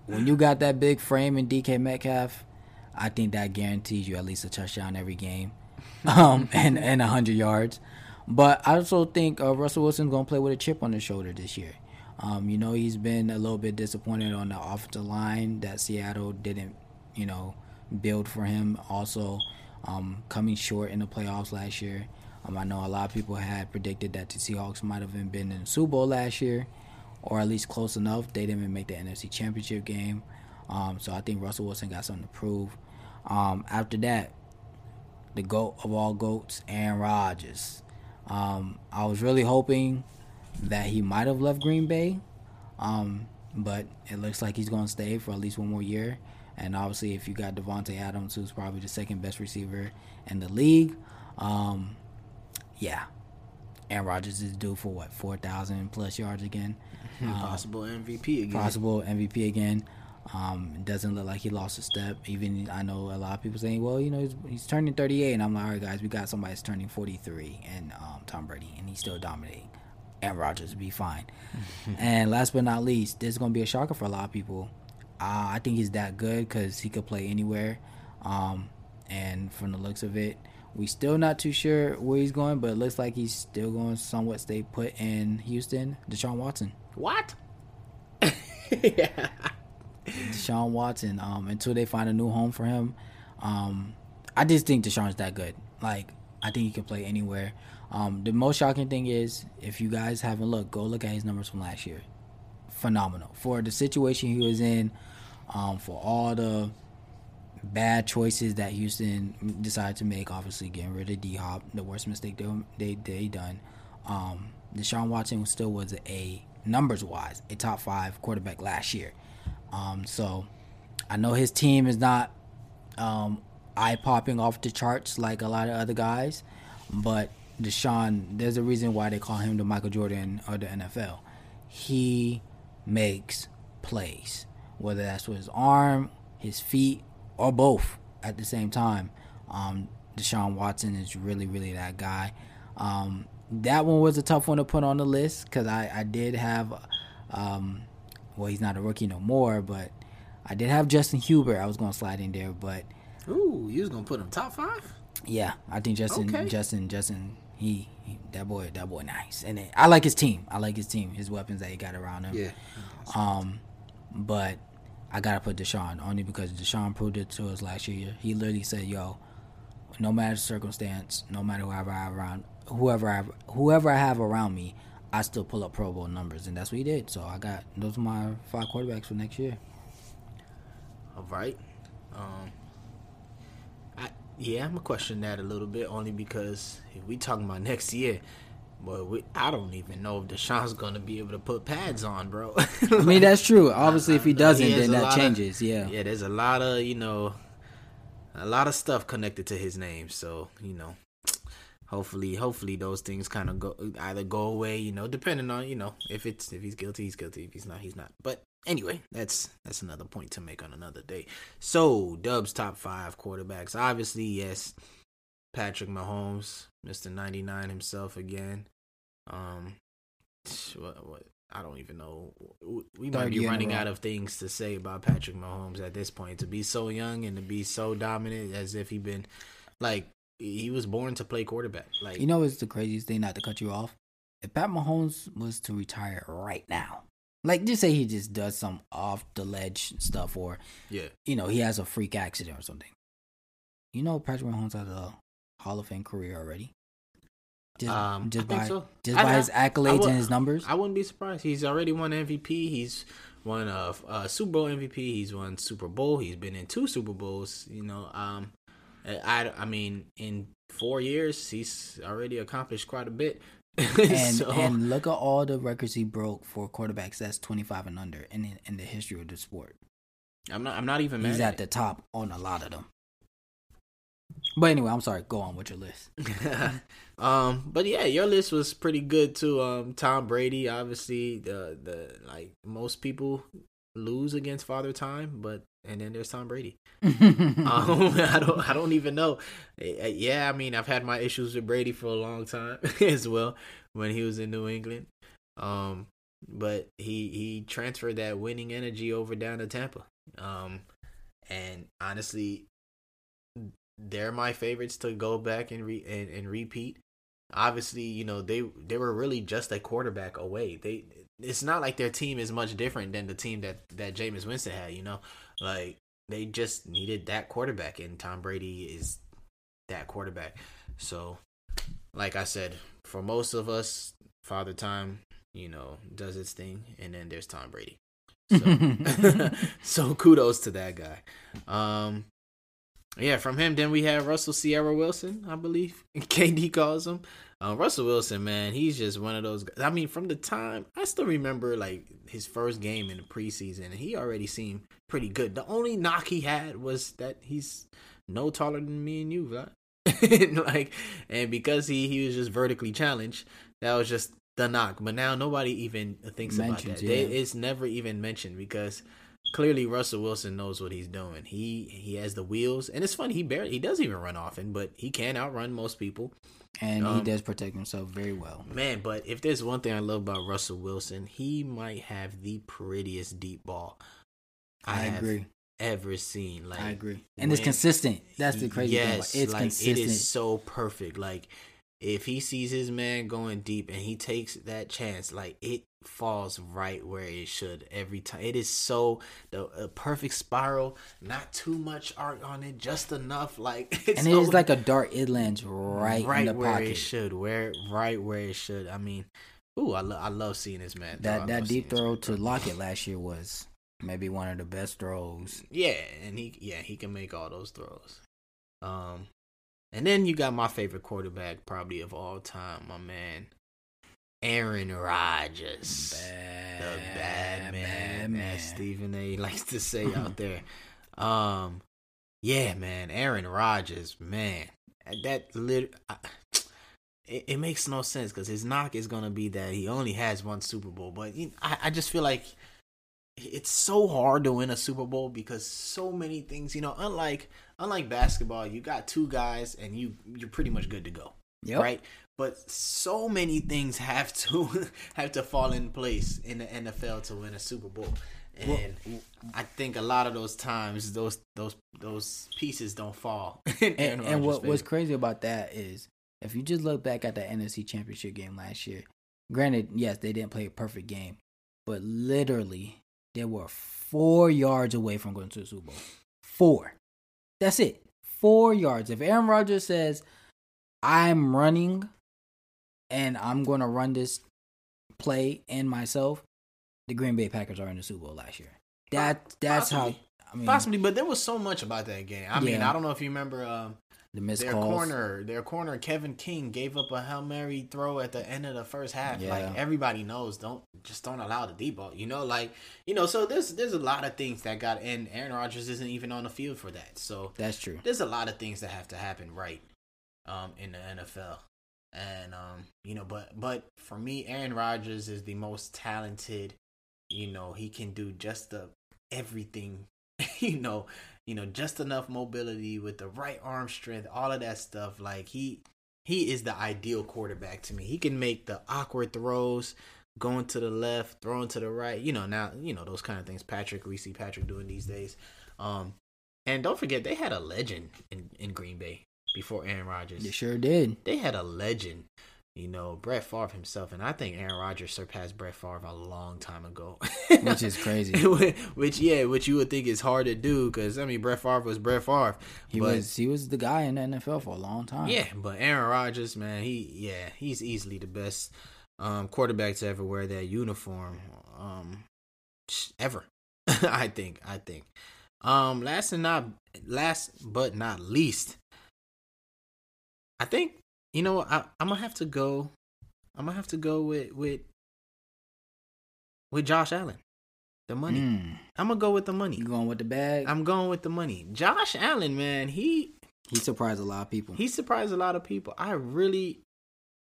when you got that big frame in DK Metcalf, I think that guarantees you at least a touchdown every game, um, and and hundred yards. But I also think uh, Russell Wilson's gonna play with a chip on his shoulder this year. Um, you know he's been a little bit disappointed on the offensive line that Seattle didn't, you know, build for him. Also, um, coming short in the playoffs last year. Um, I know a lot of people had predicted that the Seahawks might have been in the Super Bowl last year, or at least close enough. They didn't even make the NFC Championship game. Um, so I think Russell Wilson got something to prove. Um, after that, the goat of all goats, Aaron Rodgers. Um, I was really hoping that he might have left Green Bay, um, but it looks like he's going to stay for at least one more year. And obviously, if you got Davante Adams, who's probably the second best receiver in the league, um, yeah, Aaron Rodgers is due for what four thousand plus yards again. Possible MVP again. Possible MVP again. Um, it doesn't look like he lost a step. Even I know a lot of people saying, well, you know, he's, he's turning 38, and I'm like, all right, guys, we got somebody that's turning 43, and um, Tom Brady, and he's still dominating. Aaron Rodgers will be fine. and last but not least, this is going to be a shocker for a lot of people. Uh, I think he's that good because he could play anywhere. Um, and from the looks of it, we still not too sure where he's going, but it looks like he's still going somewhat stay put in Houston. Deshaun Watson. What? yeah. Deshaun Watson um, until they find a new home for him. Um, I just think Deshaun's that good. Like I think he can play anywhere. Um, the most shocking thing is if you guys haven't looked, go look at his numbers from last year. Phenomenal for the situation he was in, um, for all the bad choices that Houston decided to make. Obviously, getting rid of D Hop, the worst mistake they they they done. Um, Deshaun Watson still was a numbers wise a top five quarterback last year. Um, so I know his team is not um, eye popping off the charts like a lot of other guys, but Deshaun, there's a reason why they call him the Michael Jordan of the NFL. he makes plays, whether that's with his arm, his feet, or both at the same time. Um, Deshaun Watson is really, really that guy. Um, that one was a tough one to put on the list because I, I did have, um, well, he's not a rookie no more, but I did have Justin Herbert. I was going to slide in there, but Ooh, you was gonna put him top five? yeah, I think Justin, Okay. Justin, Justin, he, he, that boy, that boy, nice, and I like his team. I like his team, his weapons that he got around him. Yeah. Um, but I gotta put Deshaun only because Deshaun proved it to us last year. He literally said, "Yo, no matter the circumstance, no matter whoever I have around, whoever I whoever I have around me, I still pull up Pro Bowl numbers, and that's what he did. So I got those are my five quarterbacks for next year. All right. Um, I yeah, I'm gonna question that a little bit only because if we talking about next year, boy, we, I don't even know if Deshaun's gonna be able to put pads on, bro. I mean, that's true. Obviously, if he doesn't, He then that lot of- changes. yeah. yeah, there's a lot of you know, a lot of stuff connected to his name. So you know, hopefully, hopefully those things kind of go either go away. You know, depending on you know if it's if he's guilty, he's guilty. If he's not, he's not. But anyway, that's that's another point to make on another day. So Dub's top five quarterbacks. Obviously, yes, Patrick Mahomes, Mister ninety nine himself again. Um, what what I don't even know. We might be year in a running out of things to say about Patrick Mahomes at this point. To be so young and to be so dominant, as if he been like he was born to play quarterback. Like You know, it's the craziest thing. Not to cut you off. If Pat Mahomes was to retire right now, like just say he just does some off the ledge stuff, or yeah, you know he has a freak accident or something. You know, Patrick Mahomes has a Hall of Fame career already. Just, um, just I think by so. just I- by I- his accolades would- and his numbers. I wouldn't be surprised. He's already won MVP. He's won a, uh Super Bowl MVP. He's won Super Bowl. He's been in two Super Bowls. You know, um, I, I mean, in four years, he's already accomplished quite a bit. and So- and look at all the records he broke for quarterbacks that's twenty five and under in in the history of the sport. I'm not. I'm not even mad. He's at the top on a lot of them. But anyway, I'm sorry. Go on with your list. um, but yeah, your list was pretty good too. Um, Tom Brady, obviously, the the like most people lose against Father Time, but and then there's Tom Brady. um, I don't I don't even know. Uh, Yeah, I mean I've had my issues with Brady for a long time as well when he was in New England. Um, but he he transferred that winning energy over down to Tampa. Um, and honestly, they're my favorites to go back and re and, and repeat. Obviously, you know they they were really just a quarterback away. They it's not like their team is much different than the team that that Jameis Winston had. You know, like they just needed that quarterback, and Tom Brady is that quarterback. So, like I said, for most of us, Father Time, you know, does its thing, and then there's Tom Brady. So, so kudos to that guy. Um, yeah, from him, then we have Russell Sierra Wilson, I believe KD calls him. Uh, Russell Wilson, man, he's just one of those. Guys. I mean, from the time I still remember, like his first game in the preseason, and he already seemed pretty good. The only knock he had was that he's no taller than me and you, Vlad. like, and because he he was just vertically challenged, that was just the knock. But now nobody even thinks Mentions, about that. They, it's never even mentioned because clearly Russell Wilson knows what he's doing. He he has the wheels, and it's funny. He barely he doesn't even run often, but he can outrun most people. and he Um, does protect himself very well. Man, but if there's one thing I love about Russell Wilson, he might have the prettiest deep ball I, I have agree. ever seen. Like I agree, and it's consistent. That's the crazy thing. yes, it. It's like consistent. it is so perfect. Like if he sees his man going deep and he takes that chance, like it falls right where it should every time. It is so the a perfect spiral, not too much art on it, just enough. Like it's and it so- is like a dart. It lands right, right in the where pocket. it should, where right where it should. I mean, ooh, I, lo- I love seeing this man. That that deep throw to Lockett last year was maybe one of the best throws. Yeah, and he yeah he can make all those throws. Um, and then you got my favorite quarterback probably of all time, my man, Aaron Rodgers, the bad man, as Stephen A. likes to say out there. Um, yeah, man, Aaron Rodgers, man, that lit. I, it, it makes no sense because his knock is gonna be that he only has one Super Bowl. But you know, I, I just feel like it's so hard to win a Super Bowl because so many things. You know, unlike unlike basketball, you got two guys and you you're pretty much good to go. Yep. Right. But so many things have to have to fall in place in the NFL to win a Super Bowl. And I think a lot of those times those those those pieces don't fall. And, and what what's crazy about that is if you just look back at the NFC Championship game last year, granted, yes, they didn't play a perfect game, but literally they were four yards away from going to the Super Bowl. Four. That's it. Four yards. If Aaron Rodgers says, "I'm running, and I'm going to run this play and myself," the Green Bay Packers are in the Super Bowl last year. That that's how. Possibly. I mean, Possibly, but there was so much about that game. I mean, Yeah. I don't know if you remember um, the missed their calls. corner, their corner Kevin King gave up a hail mary throw at the end of the first half. Yeah. Like everybody knows, don't just don't allow the deep ball. You know, like you know. So there's there's a lot of things that got, and Aaron Rodgers isn't even on the field for that. So That's true. there's a lot of things that have to happen right um in the NFL. And um you know but but for me Aaron Rodgers is the most talented you know he can do just the everything you know you know just enough mobility with the right arm strength all of that stuff. Like he he is the ideal quarterback to me. He can make the awkward throws going to the left throwing to the right you know now you know those kind of things Patrick we see Patrick doing these days. Um and don't forget, they had a legend in, in Green Bay before Aaron Rodgers. They sure did. They had a legend, you know, Brett Favre himself. And I think Aaron Rodgers surpassed Brett Favre a long time ago. Which is crazy. which, yeah, which you would think is hard to do because, I mean, Brett Favre was Brett Favre. He but, was he was the guy in the NFL for a long time. Yeah, but Aaron Rodgers, man, he, yeah, he's easily the best um, quarterback to ever wear that uniform um, ever. I think, I think. Um, last and not last but not least, I think you know I, I'm gonna have to go. I'm gonna have to go with with with Josh Allen. The money. Mm. I'm gonna go with the money. You going with the bag? I'm going with the money. Josh Allen, man, he he surprised a lot of people. he surprised a lot of people. I really,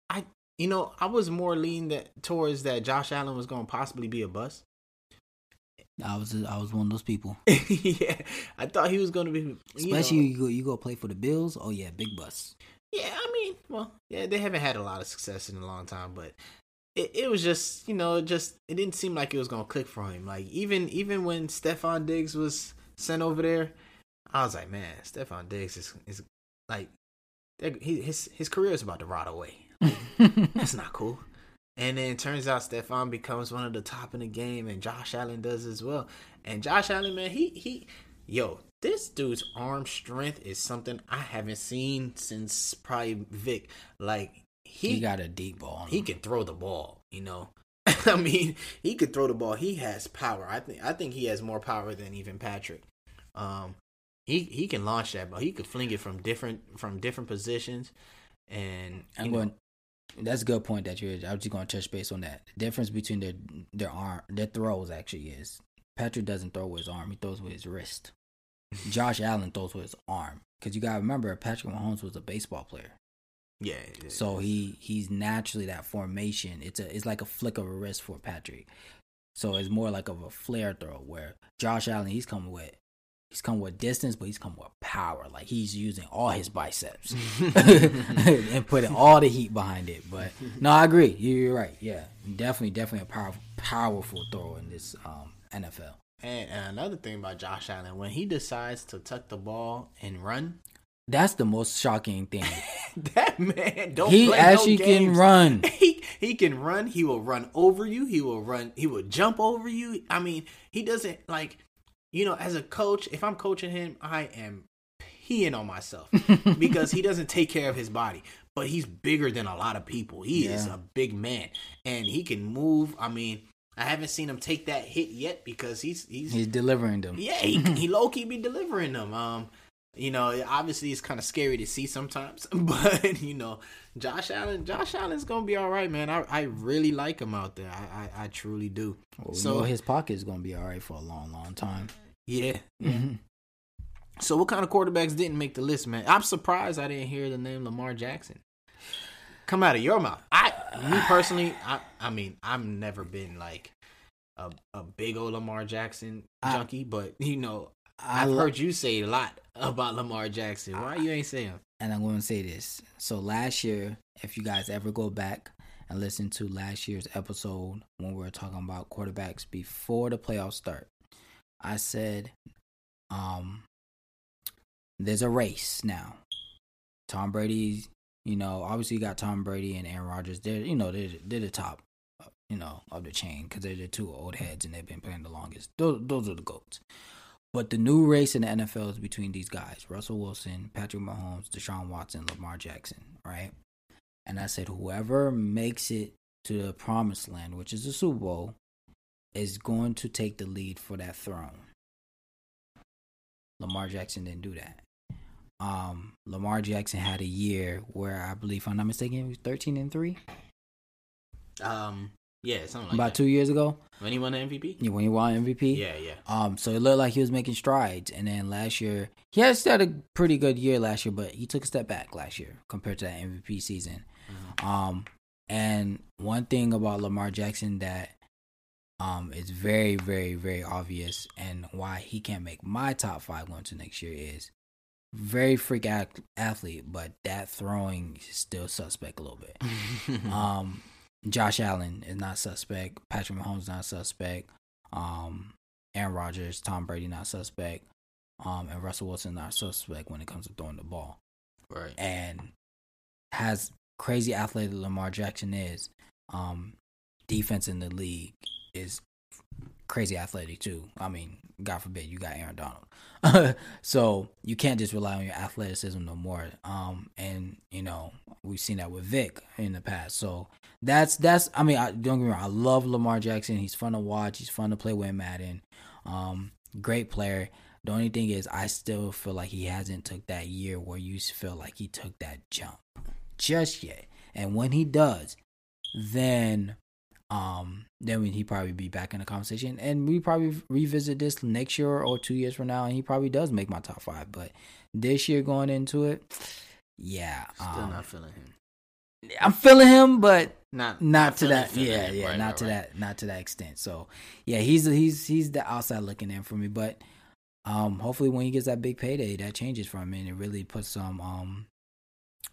I you know I was more lean that towards that Josh Allen was gonna possibly be a bust. I was I was one of those people. yeah, I thought he was gonna be, you Especially know- you go you go play for the Bills. Oh yeah, big bus. Yeah, I mean, well, yeah, they haven't had a lot of success in a long time, but it, it was just, you know, it just it didn't seem like it was gonna click for him. Like even even when Stefon Diggs was sent over there, I was like, man, Stefon Diggs is is like, he, his his career is about to rot away. That's not cool. And then it turns out Stefon becomes one of the top in the game, and Josh Allen does as well. And Josh Allen, man, he he, yo, this dude's arm strength is something I haven't seen since probably Vic. Like he, he got a deep ball. he can throw the ball, you know. I mean, he could throw the ball. He has power. I think I think he has more power than even Patrick. Um, he he can launch that ball. He could fling it from different from different positions, and I'm know, going. That's a good point that you're. I was just going to touch base on that. The difference between their their arm, their throws actually is Patrick doesn't throw with his arm; he throws with his wrist. Josh Allen throws with his arm because you got to remember Patrick Mahomes was a baseball player, yeah. yeah. so he he's naturally that formation. It's a it's like a flick of a wrist for Patrick. So it's more like of a flare throw where Josh Allen he's coming with he's coming with distance, but he's coming with power. Like he's using all his biceps and putting all the heat behind it. But no, I agree. You- You're right. Yeah, definitely, definitely a powerful, powerful thrower in this um, NFL. And, and another thing about Josh Allen, when he decides to tuck the ball and run, That's the most shocking thing. that man don't. he play no actually can run. He he can run. He will run over you. He will run. He will jump over you. I mean, he doesn't like. You know, as a coach, if I'm coaching him, I am peeing on myself because he doesn't take care of his body. But he's bigger than a lot of people. He is a big man, and he can move. I mean, I haven't seen him take that hit yet because he's he's He's delivering them. yeah, he, he low key be delivering them. Um, you know, obviously it's kind of scary to see sometimes, but you know, Josh Allen, Josh Allen's gonna be all right, man. I, I really like him out there. I I, I truly do. Well, we So- know his pocket is going to be all right for a long, long time. Yeah. So what kind of quarterbacks didn't make the list, man? I'm surprised I didn't hear the name Lamar Jackson. Come out of your mouth. I, me personally, I, I mean, I've never been like a, a big old Lamar Jackson I- junkie, but you know, I I've lo- heard you say a lot about Lamar Jackson. Why you ain't saying? and I'm going to say this. So last year, if you guys ever go back and listen to last year's episode when we were talking about quarterbacks before the playoffs start, I said, um, there's a race now. Tom Brady, you know, obviously you got Tom Brady and Aaron Rodgers. They're, you know, they're they're the top, uh, you know, of the chain because they're the two old heads and they've been playing the longest. Those those are the goats. But the new race in the NFL is between these guys Russell Wilson, Patrick Mahomes, Deshaun Watson, Lamar Jackson, right? And I said, whoever makes it to the promised land, which is the Super Bowl, is going to take the lead for that throne. Lamar Jackson didn't do that. Um, Lamar Jackson had a year where I believe, if I'm not mistaken, he was 13 and 3 Um, yeah, something like about that. two years ago when he won the MVP. yeah, when he won MVP. Yeah, yeah. Um, so it looked like he was making strides, and then last year he had had a pretty good year last year, but he took a step back last year compared to that MVP season. Um, and one thing about Lamar Jackson that um is very, very, very obvious, and why he can't make my top five going to next year is very freak ath- athlete, but that throwing is still suspect a little bit. Um, Josh Allen is not suspect. Patrick Mahomes not suspect. Um, Aaron Rodgers, Tom Brady not suspect. Um, and Russell Wilson not suspect when it comes to throwing the ball. right. And has crazy athletic Lamar Jackson is, um, defense in the league is crazy athletic too. I mean, God forbid you got Aaron Donald. so you can't just rely on your athleticism no more. Um, and you know we've seen that with Vic in the past. So that's that's. I mean, I, don't get me wrong. I love Lamar Jackson. He's fun to watch. He's fun to play with Madden. Um, great player. The only thing is, I still feel like he hasn't took that year where you feel like he took that jump just yet. And when he does, then um then he probably be back in the conversation and we probably revisit this next year or two years from now and he probably does make my top five but this year going into it yeah Still um, not feeling him. i'm feeling him but Not not to that yeah him. yeah Right, not right, to right. that not to that extent so yeah he's he's he's the outside looking in for me but um hopefully when he gets that big payday that changes for him and it really puts some um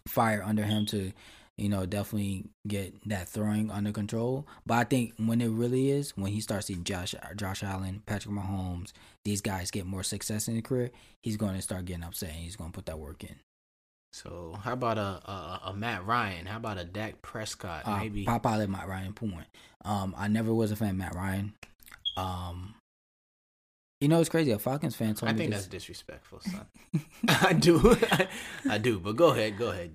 fire under him to you know definitely get that throwing under control but i think when it really is when he starts seeing josh josh allen patrick mahomes these guys get more success in the career he's going to start getting upset and he's going to put that work in So how about a, a a Matt Ryan? How about a Dak Prescott? Uh, Maybe pop out at Matt Ryan point. Um, I never was a fan of Matt Ryan. Um, you know, it's crazy. A Falcons fan told I me think this. that's disrespectful, son. I do, I do. But go ahead, go ahead.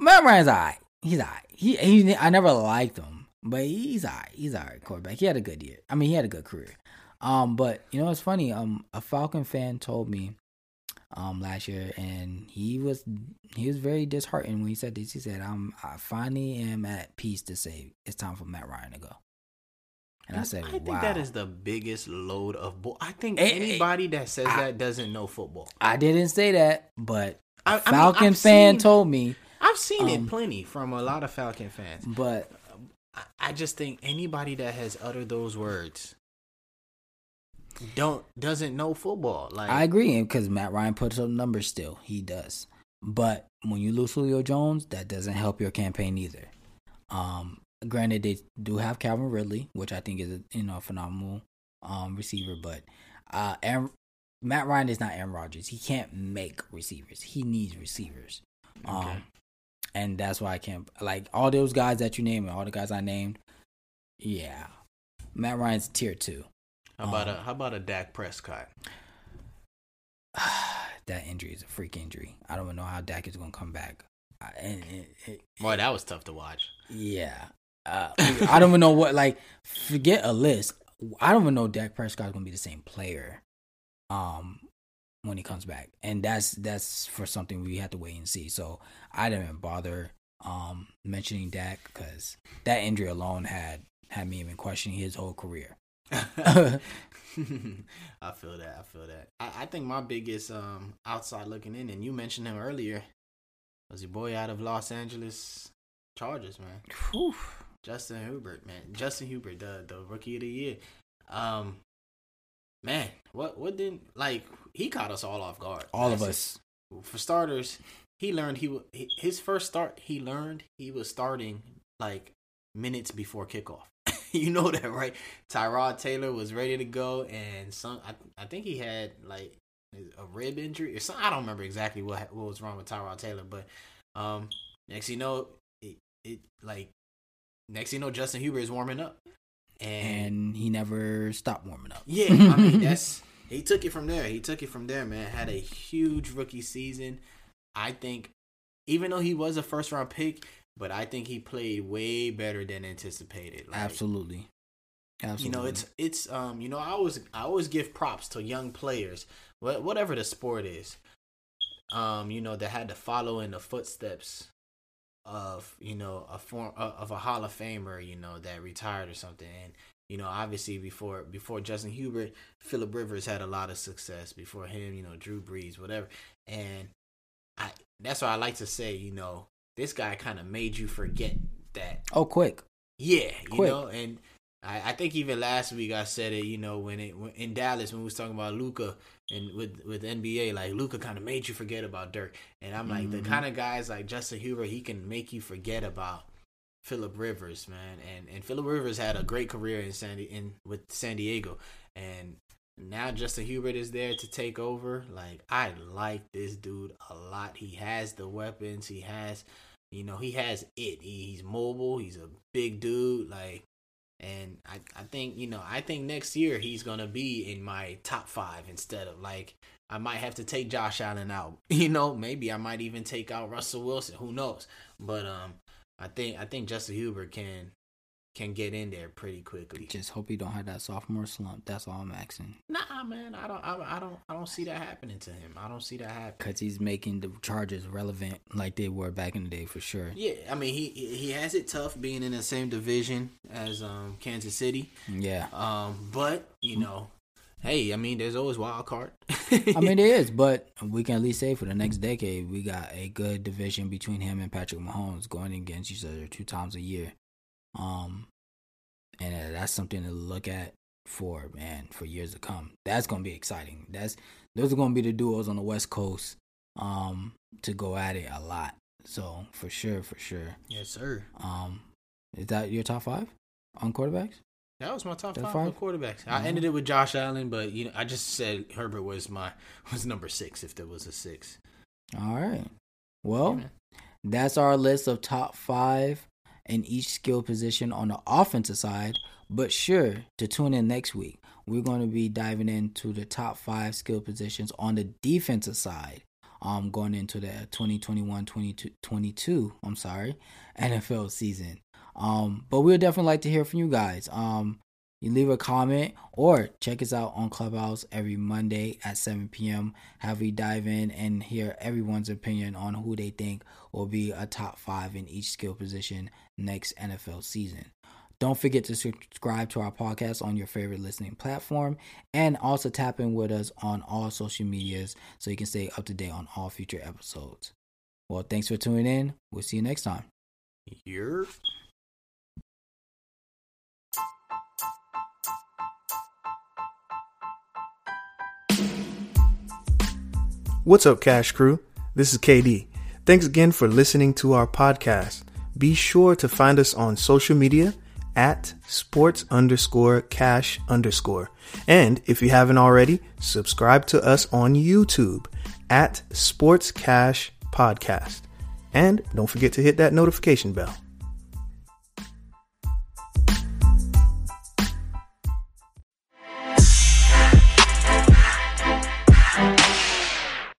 Matt Ryan's alright. He's alright. He, he, I never liked him, but he's alright. He's alright quarterback. He had a good year. I mean, he had a good career. Um, but you know, it's funny. Um, a Falcon fan told me, um, last year, and he was he was very disheartened when he said this. He said, "I'm I finally am at peace to say it's time for Matt Ryan to go." And I said, I think "Wow." that is the biggest load of bull. I think anybody that says I- that doesn't know football. I didn't say that, but I- mean, Falcon I've fan seen- told me. I've seen Um, it plenty from a lot of Falcon fans. But I, just think anybody that has uttered those words don't doesn't know football. Like I agree because Matt Ryan puts up numbers still. He does. But when you lose Julio Jones, that doesn't help your campaign either. Um, granted, they do have Calvin Ridley, which I think is a you know a phenomenal um receiver. But uh, Aaron, Matt Ryan is not Aaron Rodgers. He can't make receivers. He needs receivers. Um, Okay. And that's why I can't like all those guys that you named and all the guys I named. Yeah, Matt Ryan's tier two. how about um, a how about a Dak Prescott? that injury is a freak injury. I don't even know how Dak is going to come back. I, and, and- and- Boy, that was tough to watch. yeah, uh, I don't even know what. Like, forget a list. I don't even know Dak Prescott's going to be the same player. Um, when he comes back, and that's that's for something we have to wait and see. So I didn't even bother um mentioning Dak because that injury alone had had me even questioning his whole career. I feel that. I feel that. I, I think my biggest um outside looking in, and you mentioned him earlier, was your boy out of Los Angeles, Chargers, man. Whew. Justin Herbert, man. Justin Herbert, the the rookie of the year. Um, man, what what didn't like he caught us all off guard. All That's of it. us. For starters, he learned he his first start. He learned he was starting like minutes before kickoff. you know that, right? Tyrod Taylor was ready to go, and some I, I think he had like a rib injury or something. I don't remember exactly what what was wrong with Tyrod Taylor, but um, next you know, it, it like next you know, Justin Herbert is warming up, and And he never stopped warming up. yeah, I mean that's he took it from there. He took it from there, man. Had a huge rookie season. I think even though he was a first round pick, but I think he played way better than anticipated. Like, Absolutely. Absolutely. You know, it's it's um you know, I always I always give props to young players, whatever the sport is. Um, you know, that had to follow in the footsteps of, you know, a form uh, of a Hall of Famer, you know, that retired or something. And you know, obviously before before Justin Herbert, Philip Rivers had a lot of success. Before him, you know, Drew Brees, whatever. And I that's why I like to say, you know, this guy kind of made you forget that oh, quick. yeah, you Quick. know, and I, I think even last week I said it. You know, when it when, in Dallas when we was talking about Luka and with with NBA, like Luka kind of made you forget about Dirk, and I'm like the Mhm. kind of guys like Justin Herbert, he can make you forget about Philip Rivers, man, and and Philip Rivers had a great career in San in with San Diego, and now Justin Herbert is there to take over. Like I like this dude a lot. He has the weapons. He has, you know, he has it. He, he's mobile. He's a big dude. Like, and I I think you know I think next year he's gonna be in my top five instead of like I might have to take Josh Allen out. You know, maybe I might even take out Russell Wilson. Who knows? But um, I think I think Justin Herbert can can get in there pretty quickly. Just hope he don't have that sophomore slump. That's all I'm asking. Nah, man, I don't, I, I don't, I don't see that happening to him. I don't see that happening. Because he's making the Chargers relevant like they were back in the day for sure. Yeah, I mean, he he has it tough being in the same division as um Kansas City. Yeah. Um, but you know, hey, I mean, there's always wild card. I mean, it is, but we can at least say for the next decade, we got a good division between him and Patrick Mahomes going against each other two times a year. Um, and uh, that's something to look at for man for years to come. That's gonna be exciting. That's those are gonna be the duos on the West Coast, um, to go at it a lot. So for sure, for sure. yes, sir. Um, is that your top five on quarterbacks? That was my top five, five? quarterbacks. I Mhm. ended it with Josh Allen, but you know, I just said Herbert was my was number six if there was a six. All right. Well. That's our list of top five in each skill position on the offensive side. But sure to tune in next week. We're going to be diving into the top five skill positions on the defensive side. Um, going into the 2021 22 I'm sorry, NFL season. Um, but we'd definitely like to hear from you guys. Um, you leave a comment or check us out on Clubhouse every Monday at 7 p.m. Have we dive in and hear everyone's opinion on who they think will be a top five in each skill position next NFL season. Don't forget to subscribe to our podcast on your favorite listening platform and also tap in with us on all social medias so you can stay up to date on all future episodes. Well, thanks for tuning in. We'll see you next time. You're What's up, Cash Crew? This is KD. Thanks again for listening to our podcast. Be sure to find us on social media at sports underscore cash underscore. And if you haven't already, subscribe to us on YouTube at Sports Cash Podcast. And don't forget to hit that notification bell.